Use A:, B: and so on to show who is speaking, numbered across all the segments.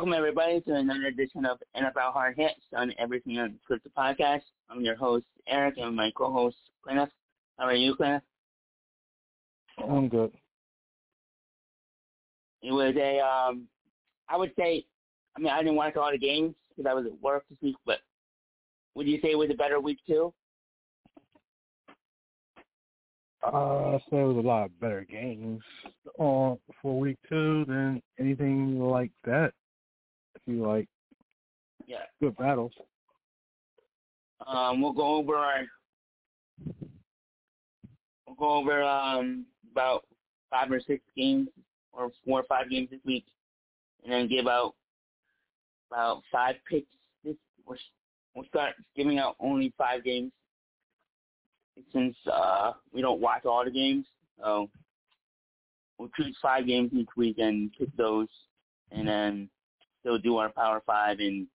A: Welcome everybody to another edition of NFL Hard Hits on Everything on Unscripted Podcast. I'm your host Eric and my co-host Kenneth. How are you, Kenneth?
B: I'm good.
A: It was a, um, I would say, I mean, I didn't watch all the games because I was at work this week, but would you say it was a better week too?
B: Uh, I say it was a lot better games on for week two than anything like that. You like,
A: yeah,
B: good battles.
A: Um, we'll go over our, we'll go over um about five or six games or four or five games this week, and then give out about five picks. This we'll, we'll start giving out only five games since uh, we don't watch all the games. So we'll choose five games each week and pick those, and then still do our Power Five and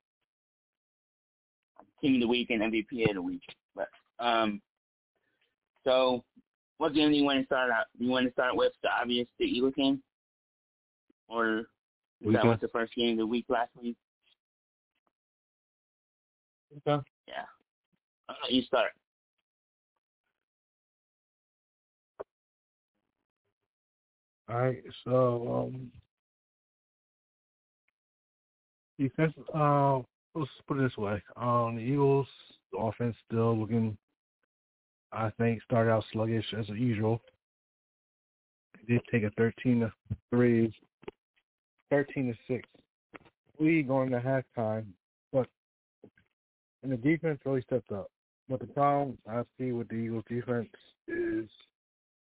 A: Team of the Week and MVP of the Week. But um, so what game do you want to start out? Do you want to start with the obvious, the Eagles game, or is
B: Weekend.
A: that was the first game of the week last week?
B: Okay.
A: Yeah. I'll you start.
B: All right. So, um, defense. Uh, let's put it this way. Um, the Eagles' offense still looking. I think started out sluggish as usual. They did take a thirteen to three, 13 to six lead going to halftime, but and the defense really stepped up. But the problem I see with the Eagles defense is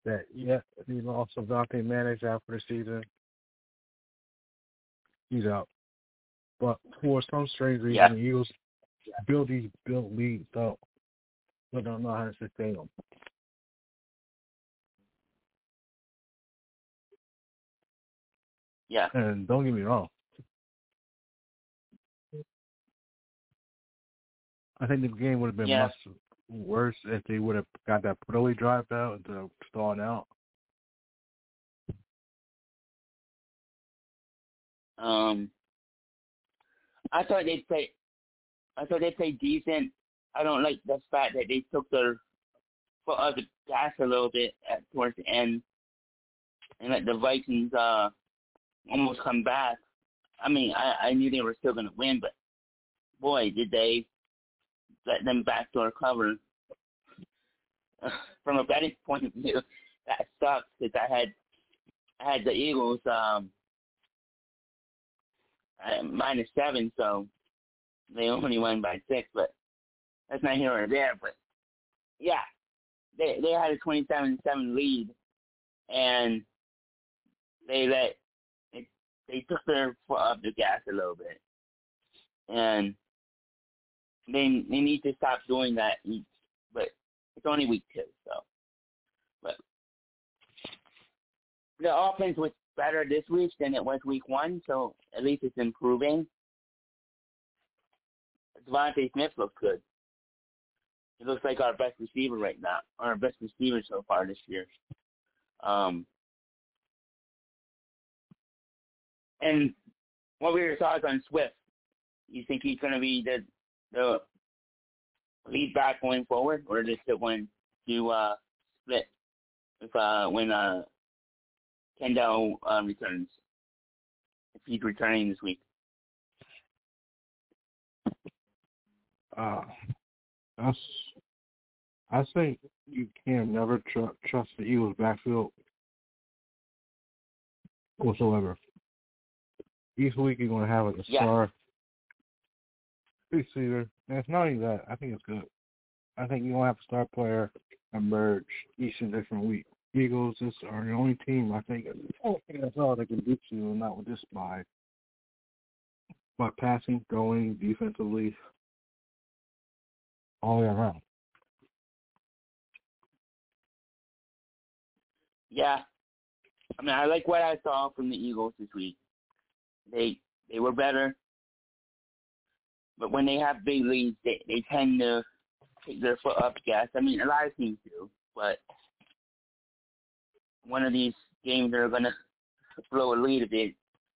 B: that yeah, the loss of Dante Manage after the season. He's out. But for some strange reason
A: Yeah.
B: the Eagles build these build leads up but don't know how to sustain them.
A: Yeah.
B: And don't get me wrong. I think the game would have been
A: Yeah.
B: much worse if they would have got that early drive out instead of stalling out.
A: Um, I thought they played. I thought they played decent. I don't like the fact that they took their foot off the gas a little bit at towards the end, and let the Vikings uh almost come back. I mean, I I knew they were still going to win, but boy, did they let them backdoor cover. From a betting point of view, that sucks because I had I had the Eagles um minus seven, so they only won by six. But that's not here or there. But yeah, they they had a twenty-seven-seven lead, and they let they, they took their foot off the gas a little bit, and they they need to stop doing that. But it's only week two, so but the offense was better this week than it was week one, so at least it's improving. DeVonta Smith looks good. He looks like our best receiver right now, our best receiver so far this year. Um, and what were your thoughts on Swift? You think he's going to be the the lead back going forward, or is it going to uh, split if uh, when uh, Kendall uh, returns? If he's returning this week.
B: Uh, that's, I think you can never tr- trust the Eagles backfield whatsoever. Each week you're going to have like a
A: Yeah.
B: star receiver. And it's not even that. I think it's good. I think you're going to have a star player emerge each and different week. Eagles is are the only team I think that's all that can beat you and not with this by by passing, throwing, defensively, all the way around.
A: Yeah. I mean, I like what I saw from the Eagles this week. They they were better, but when they have big leads, they they tend to take their foot off the gas. I mean, a lot of teams do, but one of these games they're gonna blow a lead a bit.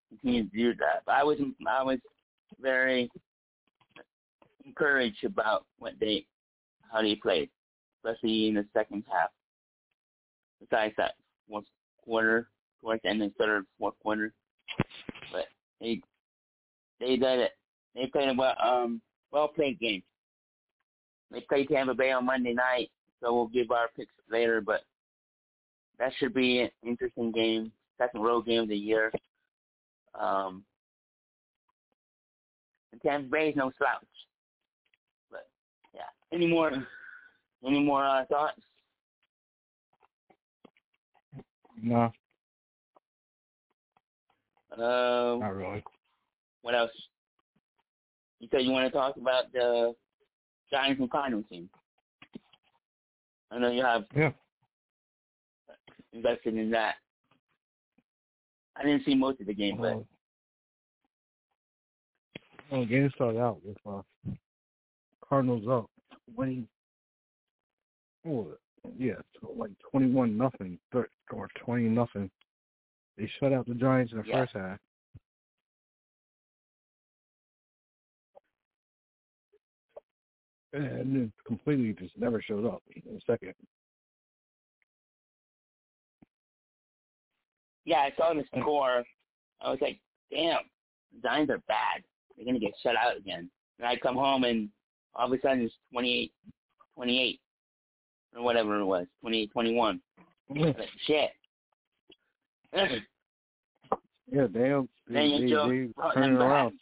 A: continue to do that. But I was I was very encouraged about what they how they played, especially in the second half. Besides that fourth quarter, towards the end the third, fourth quarter, but they they did it. They played a well um well played game. They play Tampa Bay on Monday night, so we'll give our picks later. But that should be an interesting game. Second road game of the year. Um, and Tampa Bay is no slouch. But yeah, any more? Any more uh, thoughts?
B: No.
A: Uh,
B: Not really.
A: What else? You said you want to talk about the Giants and Cardinals team. I know you have
B: yeah.
A: Invested in that. I didn't see most of the game, but
B: well, the game started out with uh, Cardinals up, winning. Oh, yeah, like twenty-one nothing or twenty nothing. They shut out the Giants in the
A: yeah.
B: first half. and completely just never showed up in a second.
A: Yeah, I saw the mm. score. I was like, damn, the Giants are bad. They're going to get shut out again. And I come home and all of a sudden it's 28, 28, or whatever it was, 28, 21. Like, shit.
B: yeah, damn. They,
A: Daniel
B: they, they oh,
A: them back.
B: around.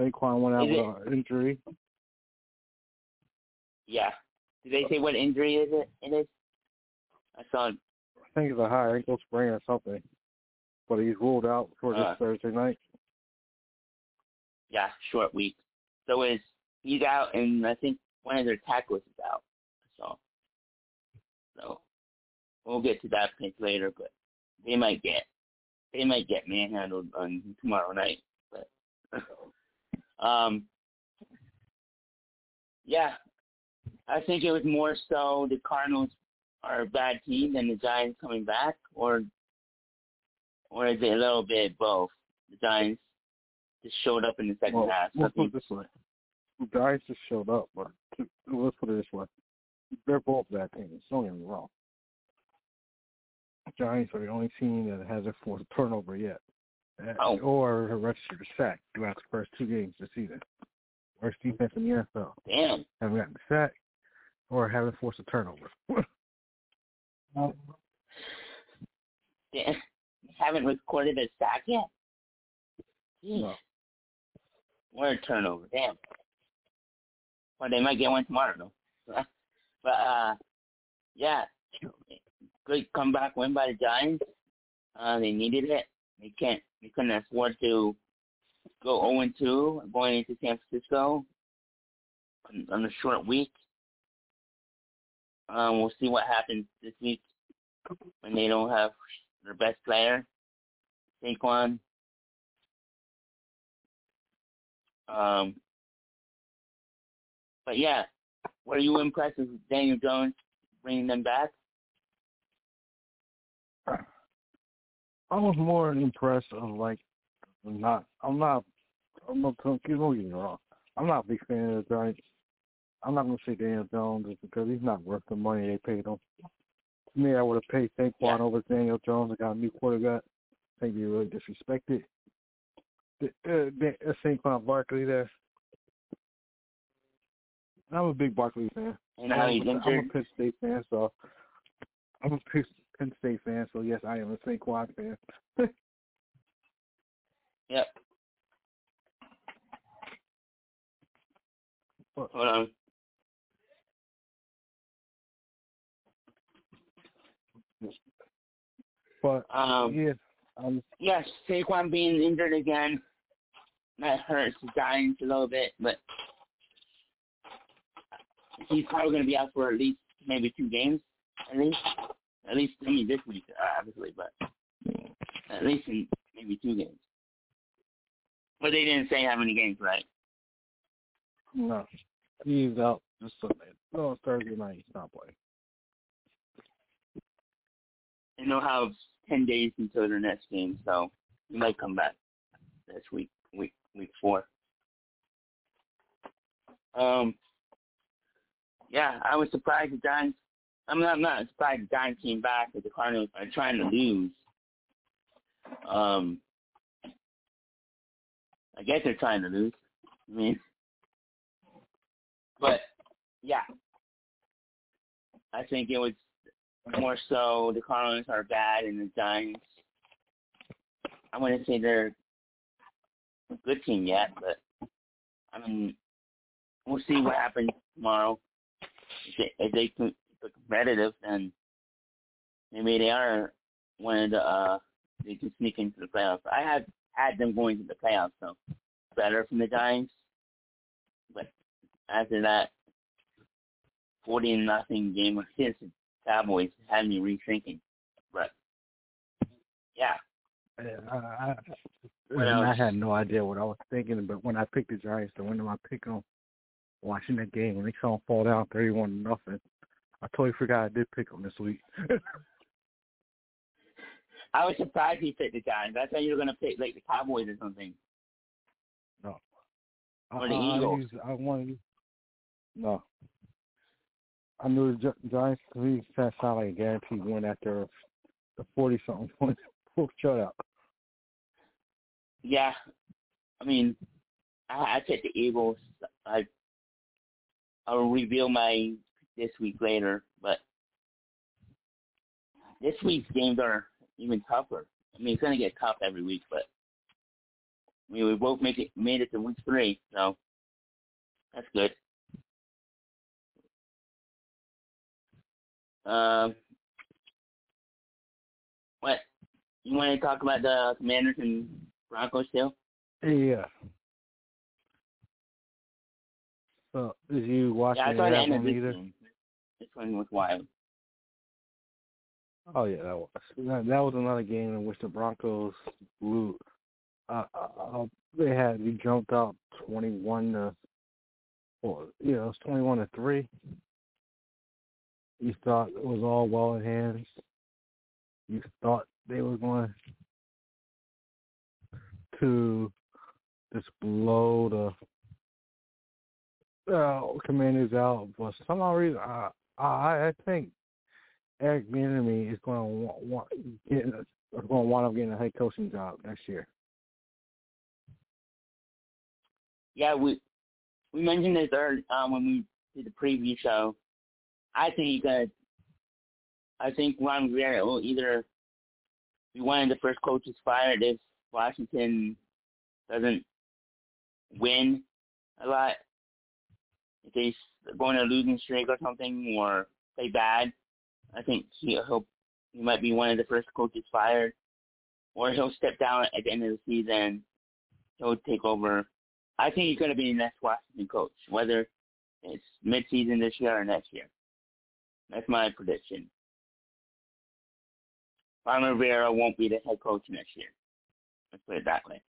B: Saquon went out
A: Is
B: with an injury.
A: Yeah. Did they say what injury is it? It is. I saw. him.
B: I think it's a high ankle sprain or something, but he's ruled out for this
A: Uh.
B: Thursday night.
A: Yeah, short week. So is he's out, and I think one of their tackles is out. So, so we'll get to that pick later, but they might get they might get manhandled on tomorrow night. But um, yeah, I think it was more so the Cardinals are a bad team than the Giants coming back, or or is it a little bit both? The Giants just showed up in the second
B: Well,
A: half.
B: let's put it this way: the Giants just showed up, but let's put it this way: they're both bad teams. Don't get me wrong. Giants are the only team that hasn't forced a turnover yet, uh,
A: Oh.
B: or a registered sack throughout the first two games this season. Worst defense in the NFL.
A: Damn.
B: Haven't gotten a sack, or haven't forced a turnover.
A: Damn. Haven't recorded a sack yet. Jeez.
B: No.
A: What a turnover. Damn. Well, they might get one tomorrow, though. but, uh, yeah. Good comeback win by the Giants. Uh, they needed it. They can't, they couldn't afford to go 0-2 going into San Francisco on, on a short week. Um, we'll see what happens this week when they don't have their best player, Saquon. Um, but yeah, were you impressed with Daniel Jones bringing them back?
B: I was more impressed of like not. I'm not. I'm not. Don't get me wrong. I'm not a big fan of the Giants. I'm not gonna say Daniel Jones just because he's not worth the money they paid him. To me, I would have paid Saquon
A: Yeah.
B: over Daniel Jones. I got a new quarterback. I think you really disrespected the, uh, the, uh, Saquon Barkley there. I'm a big Barkley fan.
A: And he's
B: I'm, a Penn State fan, so I'm a Penn Penn State fan. So yes, I am a Saquon fan.
A: Yep. Hold on.
B: But
A: Um,
B: yeah, um,
A: yes, Saquon being injured again, that hurts the Giants a little bit, but he's probably going to be out for at least maybe two games, at least. At least, I mean, this week, uh, obviously, but at least in maybe two games. But they didn't say how many games, right?
B: no, he's out this Sunday. No, it's Thursday night. He's not playing.
A: You know have ten days until their next game, so he might come back this week, week week four. Um, yeah, I was surprised the Giants. I'm not, I'm not surprised the Giants came back, but the Cardinals are trying to lose. Um, I guess they're trying to lose. I mean, but yeah, I think it was more so the Cardinals are bad and the Giants. I wouldn't say they're a good team yet, but I mean, we'll see what happens tomorrow. If they, if they can be competitive, then maybe they are one of the uh, they can sneak into the playoffs. I had had them going to the playoffs, so better from the Giants. But after that, forty nothing game against the Cowboys had me rethinking. But yeah,
B: I, I, I, I had no idea what I was thinking, but when I picked the Giants to win my pick on watching that game when they saw them fall down thirty-one nothing, I totally forgot I did pick them this week.
A: I was surprised he picked the Giants. I thought you were going to pick like the Cowboys or something.
B: No.
A: Or the I, Eagles.
B: I, I wanted. No. I knew the Giants. We sound like a guaranteed win after the forty-something point shutout.
A: Yeah, I mean, I, I picked the Eagles. I I'll reveal my this week later, but this week's games are even tougher. I mean, it's gonna get tough every week, but I mean, we both make it made it to week three, so that's good. Um, what you want to talk about the Commanders and Broncos still?
B: Yeah. So, did you watch
A: yeah, I saw the end of this either? Game. This one was wild.
B: Oh yeah, that was that, that was another game in which the Broncos blew. Uh, uh, uh they had we jumped out twenty one to, well, you know, it was twenty one to three. You thought it was all well in hands. You thought they were going to just blow the uh, commanders out, but somehow reason I I I think Eric Bieniemy is going to want, want get going to wind up getting a head coaching job next year.
A: Yeah, we we mentioned this earlier um, when we did the preview show. I think gonna. I think Ron Rivera will either be one of the first coaches fired if Washington doesn't win a lot. If they're going to losing streak or something, or play bad, I think he he'll he might be one of the first coaches fired, or he'll step down at the end of the season. He'll take over. I think he's going to be the next Washington coach, whether it's mid-season this year or next year. That's my prediction. Ron Rivera won't be the head coach next year. Let's put it that way.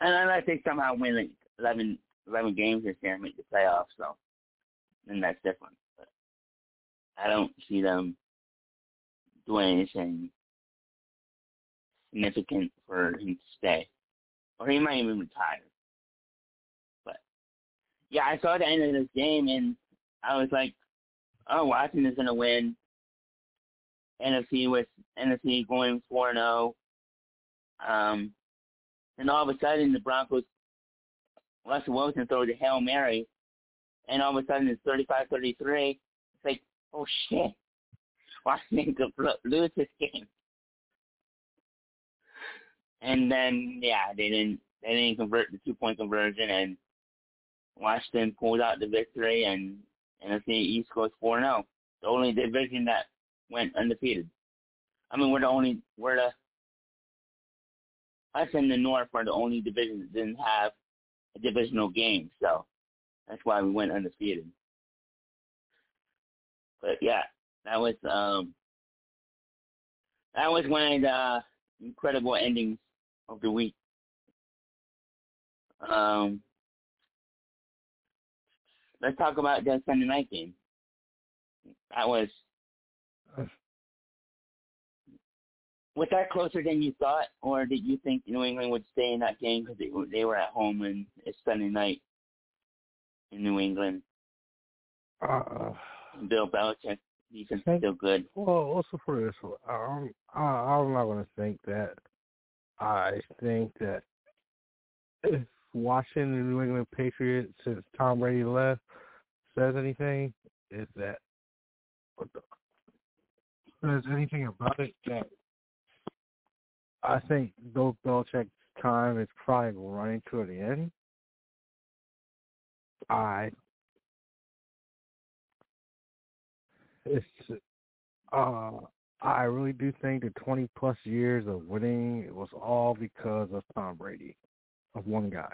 A: And I think somehow win like 11, 11 games this year and make the playoffs. So then that's different. But I don't see them doing anything significant for him to stay, or he might even retire. Yeah, I saw the end of this game and I was like, "Oh, Washington's gonna win." NFC with NFC going four and zero. Oh. Um, and all of a sudden the Broncos, Russell Wilson throws a hail mary and all of a sudden it's 35-33. It's like, oh shit, Washington could lose this game. And then, yeah, they didn't they didn't convert the two point conversion, and Washington pulled out the victory, and NFC East goes 4-0. The only division that went undefeated. I mean, we're the only we're the us in the North are the only division that didn't have a divisional game. So that's why we went undefeated. But yeah, that was um that was one of the incredible endings of the week. Um let's talk about the Sunday night game. That was Was that closer than you thought, or did you think New England would stay in that game because they were they were at home and it's Sunday night in New England?
B: Uh,
A: Bill Belichick defense is still good.
B: Well, also for this, I'm I, I'm not going to think that. I think that if watching the New England Patriots since Tom Brady left says anything, is that says anything about it that I think Bill Belichick's time is probably running to the end. I it's uh I really do think the twenty plus years of winning was all because of Tom Brady, of one guy.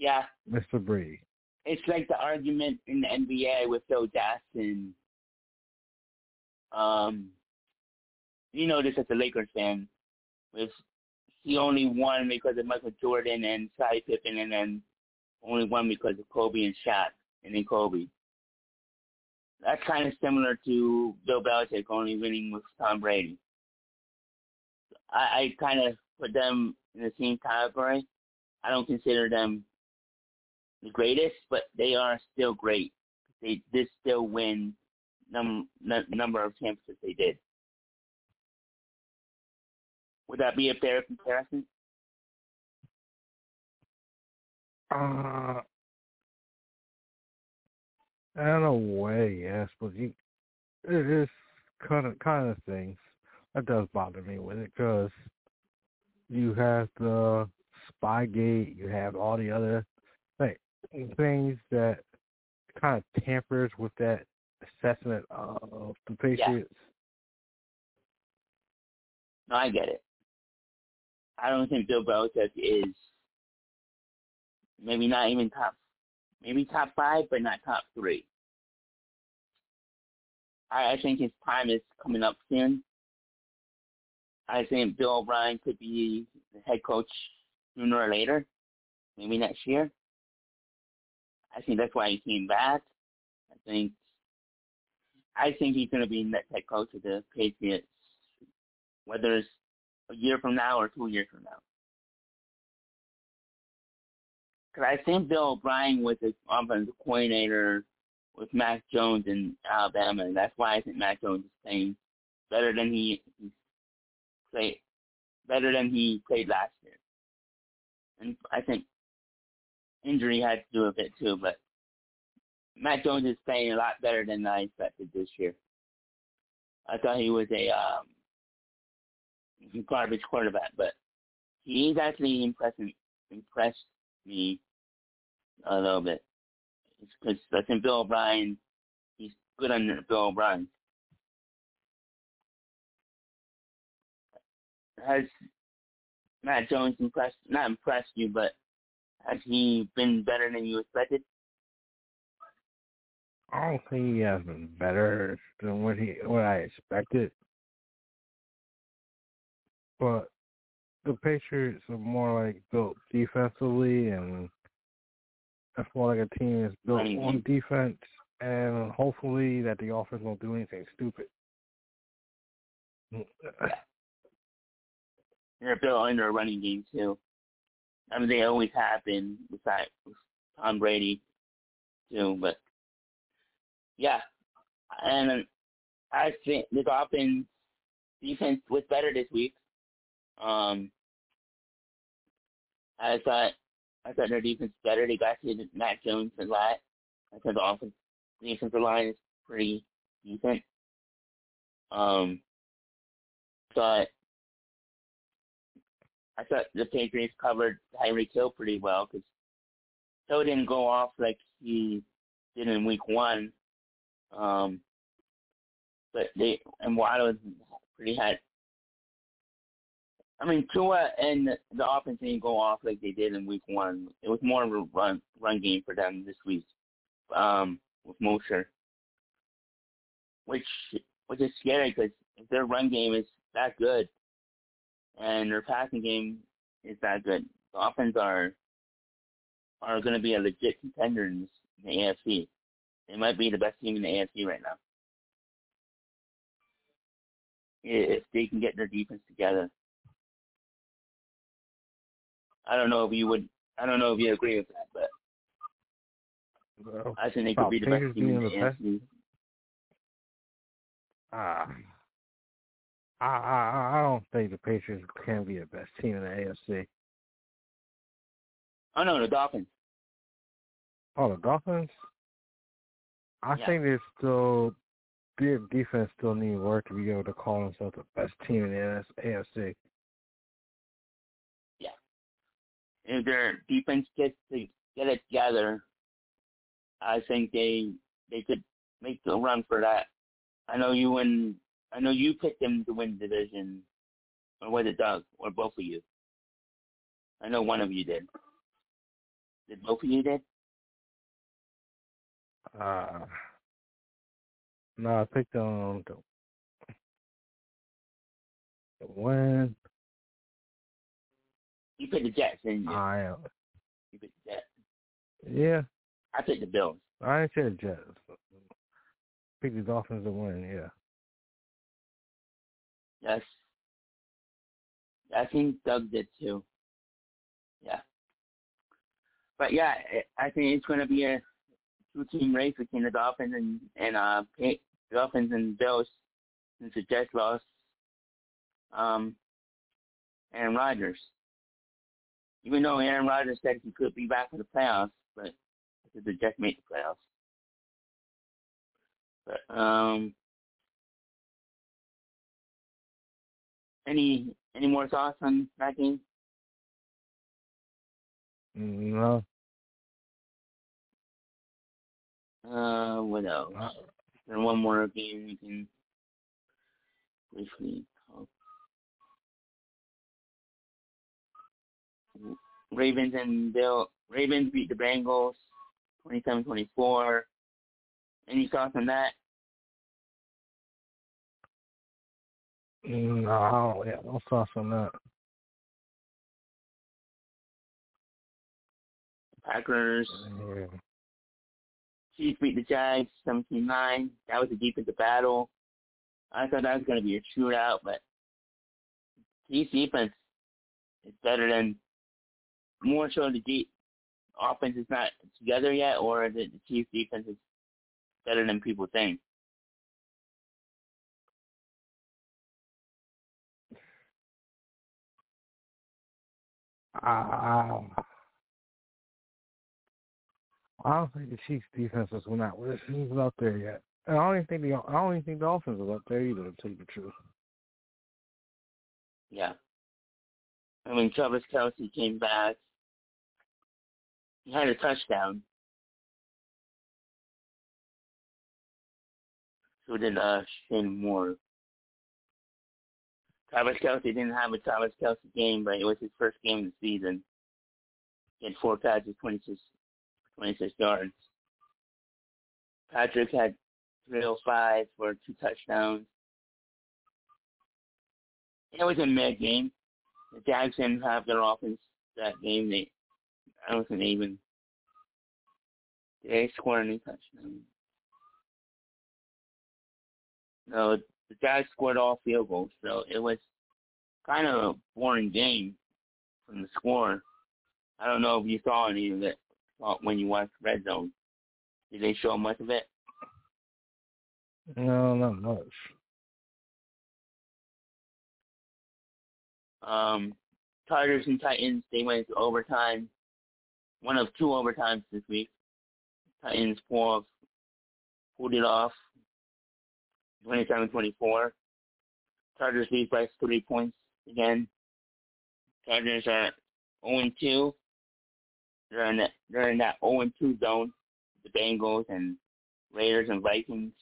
A: Yeah.
B: Mr. Brady.
A: It's like the argument in the NBA with Phil Jackson. Um you know this as a Lakers fan. With he only won because of Michael Jordan and Scottie Pippen and then only won because of Kobe and Shaq and then Kobe that's kind of similar to Bill Belichick only winning with Tom Brady. I, I kind of put them in the same category. I don't consider them the greatest, but they are still great. They did still win num, n- number of championships they did. Would that be a fair comparison?
B: Uh, in a way, yes, but you, it is kind of kind of things that does bother me with it because you have the Spygate, you have all the other things that kind of tampers with that assessment of the Patriots.
A: Yeah. No, I get it. I don't think Bill Belichick is maybe not even top maybe top five, but not top three. I, I think his time is coming up soon. I think Bill O'Brien could be the head coach sooner or later, maybe next year. I think that's why he came back. I think I think he's going to be next head coach of the Patriots, whether it's a year from now or two years from now. Because I think Bill O'Brien was the offensive coordinator with Mac Jones in Alabama, and that's why I think Mac Jones is playing better than he, he played better than he played last year. And I think injury had to do with it too, but Mac Jones is playing a lot better than I expected this year. I thought he was a um, garbage quarterback, but he's actually impressed impressed me a little bit. Because I think Bill O'Brien, he's good under Bill O'Brien. Has Mac Jones impressed, not impressed you, but has he been better than you expected?
B: I don't think he has been better than what he what I expected. But the Patriots are more like built defensively and that's more like a team that's built on defense and hopefully that the offense won't do anything stupid.
A: They're built under a running game too. I mean they always have been besides Tom Brady too, but yeah. And I think the Dolphins defense was better this week. Um, I thought I thought their defense better. They got to Mac Jones a lot. I thought the offense defensive line is pretty decent. Um, but I thought the Patriots covered Tyreek Hill pretty well because Hill didn't go off like he did in Week One. Um, but they and Waddle pretty had I mean, Tua and the offense didn't go off like they did in Week One. It was more of a run run game for them this week um, with Mostert, which which is scary because if their run game is that good and their passing game is that good, the offense are are going to be a legit contender in, the AFC they might be the best team in the AFC right now. If they can get their defense together. I don't know if you would. I don't know if you agree with that, but
B: Well,
A: I think they could be the best team in the? AFC.
B: ah, I, I I don't think the Patriots can be the best team in the AFC.
A: Oh no, the Dolphins.
B: Oh, the Dolphins. I
A: Yeah.
B: think they still their defense still need work to be able to call themselves the best team in the AFC.
A: Yeah, if their defense gets to get it together, I think they they could make the run for that. I know you and I know you picked them to win the division, or was it Doug, or both of you? I know one of you did. Did both of you did?
B: Uh, no, I picked um the, the win.
A: You picked the Jets, didn't you?
B: I am.
A: you picked the Jets.
B: Yeah,
A: I picked the Bills.
B: I didn't say the Jets. Pick the Dolphins to win. Yeah.
A: Yes. I think Doug did too. Yeah. But yeah, I think it's going to be a two-team race between the Dolphins and and uh Dolphins and Bills since the Jets lost. Um, Aaron Rodgers. Even though Aaron Rodgers said he could be back for the playoffs, but the Jets made the playoffs. But um, any any more thoughts on that game?
B: No.
A: Uh, what else?
B: Uh,
A: And one more game we can briefly talk. Ravens and Bill. Ravens beat the Bengals, 27-24. Any thoughts on that?
B: Mm, no, I don't, yeah, no on that.
A: Packers.
B: Yeah.
A: Chiefs beat the Jags, 17-9. That was a defensive battle. I thought that was going to be a shootout, but Chiefs defense is better than more so the deep offense is not together yet, or is it the Chiefs defense is better than people think?
B: I, I don't think the Chiefs defense is not is up there yet. And I don't even think the I don't even think the offense is up there either. To tell you the truth.
A: Yeah. I mean, Travis Kelce came back. He had a touchdown. So did uh, Shane Moore. Travis Kelce didn't have a Travis Kelce game, but it was his first game of the season. He had four catches, 26, 26 yards. Patrick had 305 for two touchdowns. It was a mid game. The Jags didn't have their offense that game. They, I they even they score any touchdowns. No, the Jags scored all field goals, so it was kind of a boring game from the score. I don't know if you saw any of it when you watched Red Zone. Did they show much of it?
B: No, not much.
A: Um, Chargers and Titans, they went to overtime. One of two overtimes this week. Titans pulled, pulled it off. 27-24. Chargers lead by three points again. Chargers are 0-2. They're in that, they're in that 0-2 zone. The Bengals and Raiders and Vikings.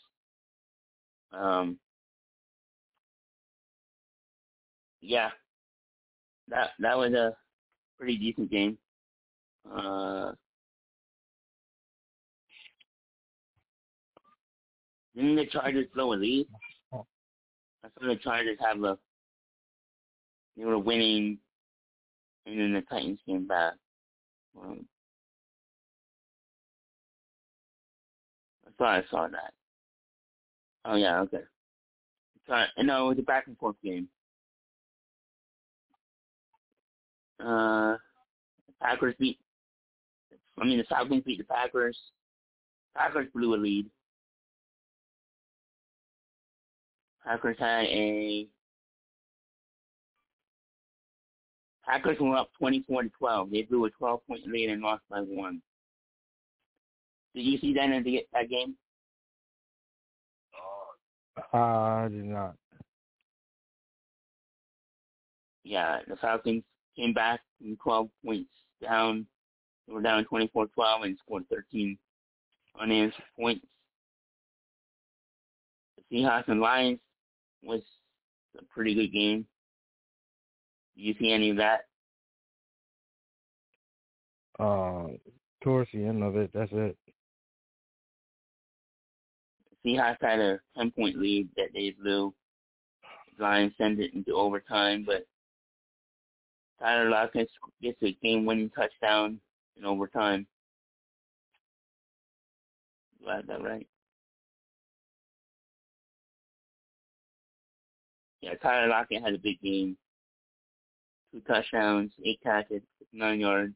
A: Um, yeah, that that was a pretty decent game. Uh, didn't the Chargers blow a lead? I saw the Chargers have a they were winning, and then the Titans came back. Um, I thought I saw that. Oh yeah, okay. Sorry, no, it was a back and forth game. Uh, Packers beat. I mean, the Falcons beat the Packers. Packers blew a lead. Packers had a Packers were up 24 to 12. They blew a 12 point lead and lost by one. Did you see that in the, that game?
B: Uh, I did not.
A: Yeah, the Falcons came back from 12 points down. They were down 24-12 and scored 13 unanswered points. The Seahawks and Lions was a pretty good game. Do you see any of that?
B: Uh, towards the end of it, that's it.
A: Seahawks had a 10 point lead that they blew. Lions sent it into overtime, but Tyler Lockett gets a game winning touchdown in overtime. Got that right? Yeah, Tyler Lockett had a big game. Two touchdowns, eight catches, nine yards.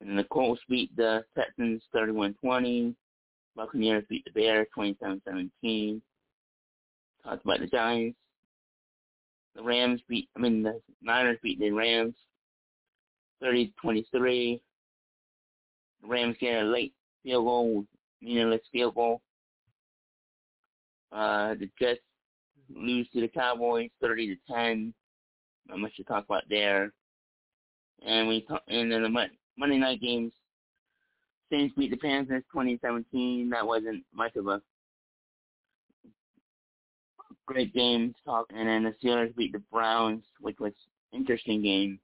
A: And the Colts beat the Texans 31-20. Buccaneers beat the Bears 27-17. Talked about the Giants. The Rams beat, I mean, the Niners beat the Rams 30-23. The Rams get a late field goal, meaningless field goal. Uh, the Jets lose to the Cowboys 30 to 10. Not much to talk about there. And we talk, and then the Monday night games. Saints beat the Panthers 2017. That wasn't much of a great game to talk. And then the Steelers beat the Browns, which was interesting game.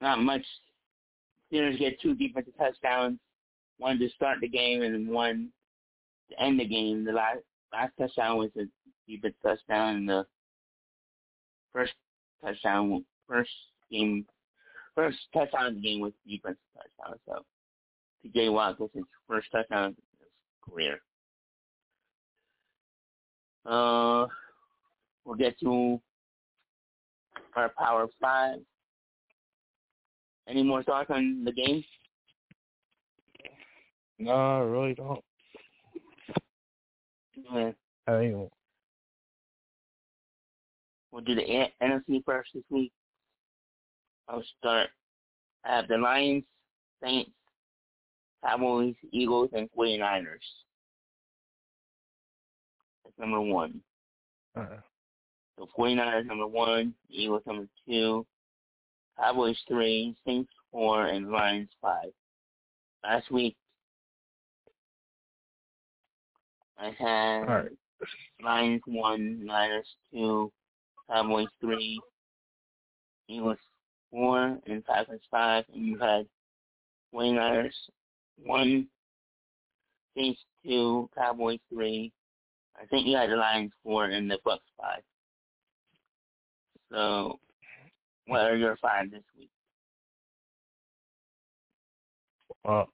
A: Not much. Steelers get two defensive touchdowns, one to start the game and one to end the game. The last last touchdown was a defensive touchdown, in the first touchdown, first game, first touchdown of the game was defensive touchdown. So T.J. Watt gets his first touchdown of his career. Uh, we'll get to our Power Five. Any more thoughts on the game?
B: No, I really don't.
A: Yeah.
B: I mean,
A: We'll do the NFC first this week. I'll start. I have the Lions, Saints, Cowboys, Eagles, and 49ers. That's number one.
B: uh,
A: So 49ers number one, Eagles number two, Cowboys three, Saints four, and Lions five. Last week, I had
B: right.
A: Lions one, Niners two, Cowboys three, Eagles four, and Falcons five, and you had 49ers one, Saints two, Cowboys three. I think you had the Lions four and the Bucks five. So, what are your five this week?
B: Uh,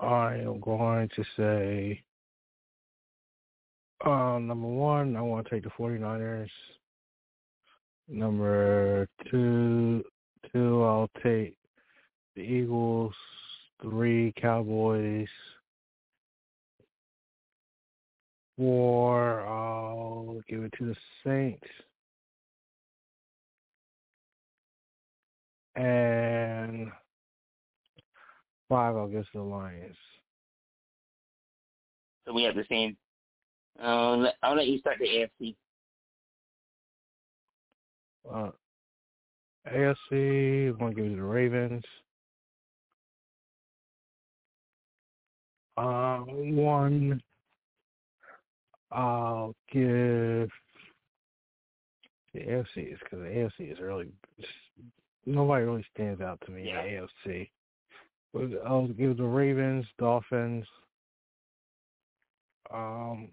B: I am going to say, uh, number one, I want to take the 49ers. Number two, two, I'll take the Eagles. Three, Cowboys. Four, I'll give it to the Saints. And five, I'll give to the Lions.
A: So we have the same. Uh, I'll let you start the AFC.
B: Uh, AFC, I'm going to give it to the Ravens. Uh, one, I'll give the AFC is because the AFC is really nobody really stands out to me
A: Yeah.
B: in the AFC. But I'll give the Ravens, Dolphins. Um,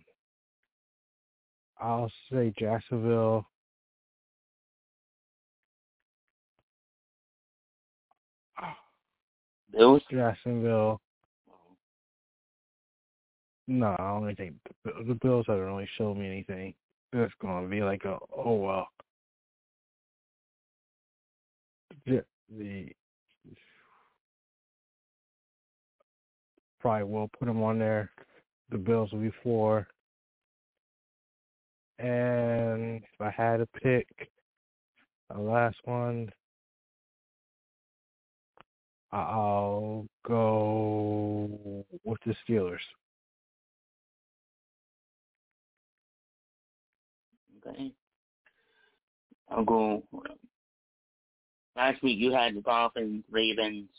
B: I'll say Jacksonville.
A: Bills.
B: Jacksonville. No, I don't think the, Bills haven't really shown me anything. It's going to be like a oh well. The, the probably will put them on there. The Bills will be four. And if I had to pick the last one, I'll go with the Steelers.
A: Okay. I'll go. Last week you had the Dolphins, Ravens,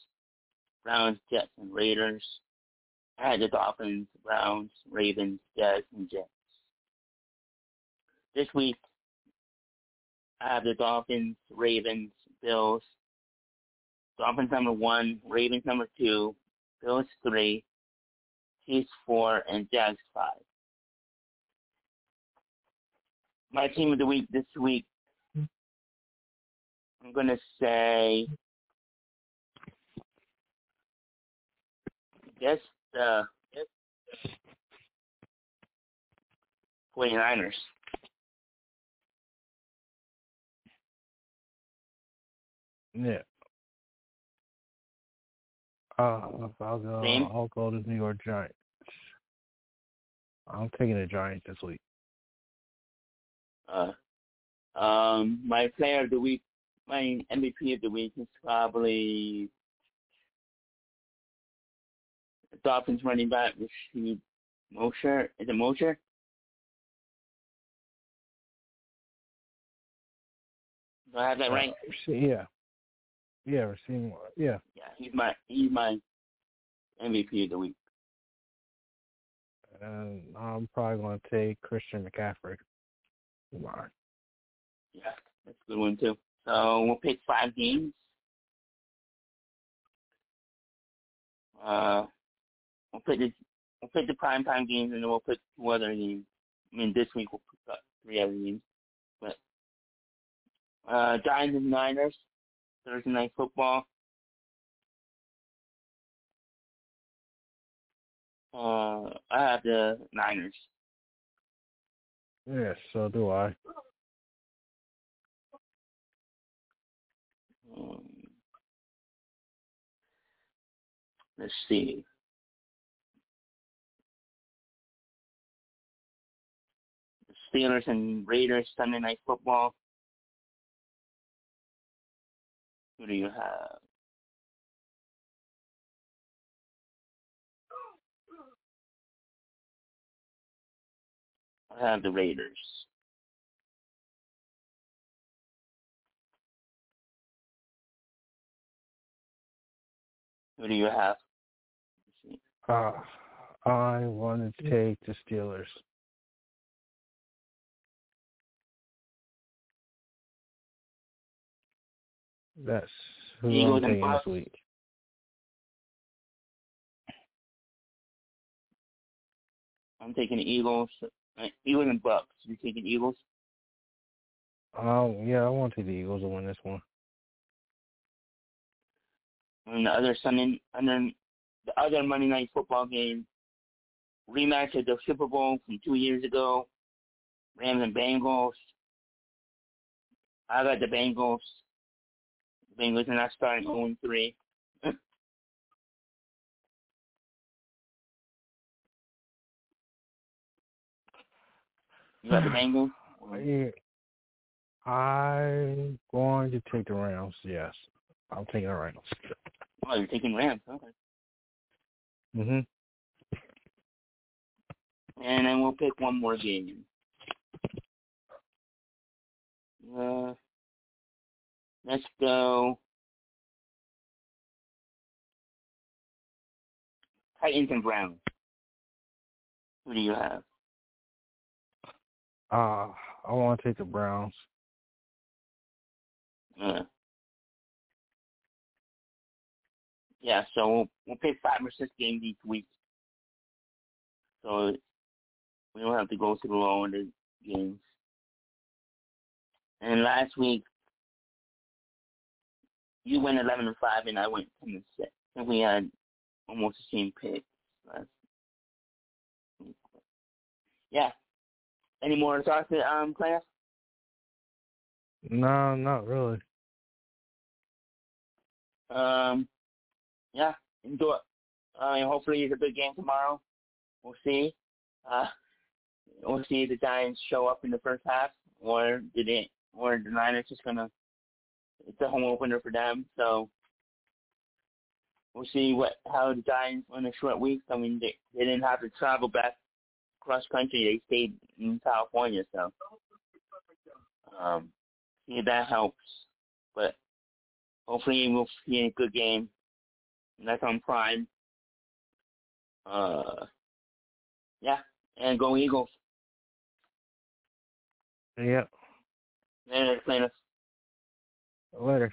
A: Browns, Jets, and Raiders. I had the Dolphins, Browns, Ravens, Jets, and Jets. This week, I have the Dolphins, Ravens, Bills. Dolphins number one, Ravens number two, Bills three, Chiefs four, and Jags five. My team of the week this week, I'm going to say, guess the 49ers.
B: Yeah. Uh, I'll go.
A: Same?
B: I'll go to New York Giants. I'm taking the Giants this week.
A: Uh, um, my player of the week, my MVP of the week is probably Dolphins running back Rasheed Mosher. Is it Mosher? Do I have that right?
B: Uh, yeah. Yeah, we're seeing. Yeah.
A: Yeah, he's my he's my MVP of the week.
B: And I'm probably going to take Christian McCaffrey. Wow.
A: Yeah, that's a good one too. So we'll pick five games. Uh, we'll pick the we'll pick the prime time games, and then we'll pick two other games. I mean, this week we'll pick up three other games. But uh, Giants and Niners Thursday night football. Uh, I have the Niners.
B: Yes, so do I.
A: Um, let's see. The Steelers and Raiders Sunday night football. Who do you have? I have the Raiders. Who do you have?
B: Uh, I want to take the Steelers. That's who
A: Eagles
B: I'm taking this week.
A: I'm taking Eagles. Uh, Eagles and Bucs. You taking Eagles?
B: Oh, yeah, I want to take the Eagles to win this one.
A: And the other Sunday, and then the other Monday night football game, rematch of the Super Bowl from two years ago, Rams and Bengals. I got the Bengals. Bengals are not starting 0 3. you got the Bengals?
B: Yeah. I'm going to take the Rams, yes. I'm taking the Rams.
A: Oh, you're taking Rams. Okay.
B: hmm
A: And then we'll pick one more game. Uh, let's go. Titans and Browns. Who do you have?
B: Uh, I want to take the Browns.
A: Uh, yeah, so we'll, we'll pick five or six games each week. So we don't have to go through all of the games. And last week, you went 11 and 5, and I went 10 and 6. And we had almost the same pick. Last, yeah. Any more thoughts, um, class?
B: No, not really.
A: Um, yeah, enjoy. Uh, hopefully it's a good game tomorrow. We'll see. Uh, we'll see if the Giants show up in the first half, or did it, or the Niners just gonna. It's a home opener for them, so we'll see what how the Giants in a short week. I mean, they, they didn't have to travel back cross country. They stayed in California, so um, see that helps. But hopefully we'll see a good game. And that's on Prime. Uh, yeah, and go Eagles.
B: Yep.
A: Later, Later.
B: Later.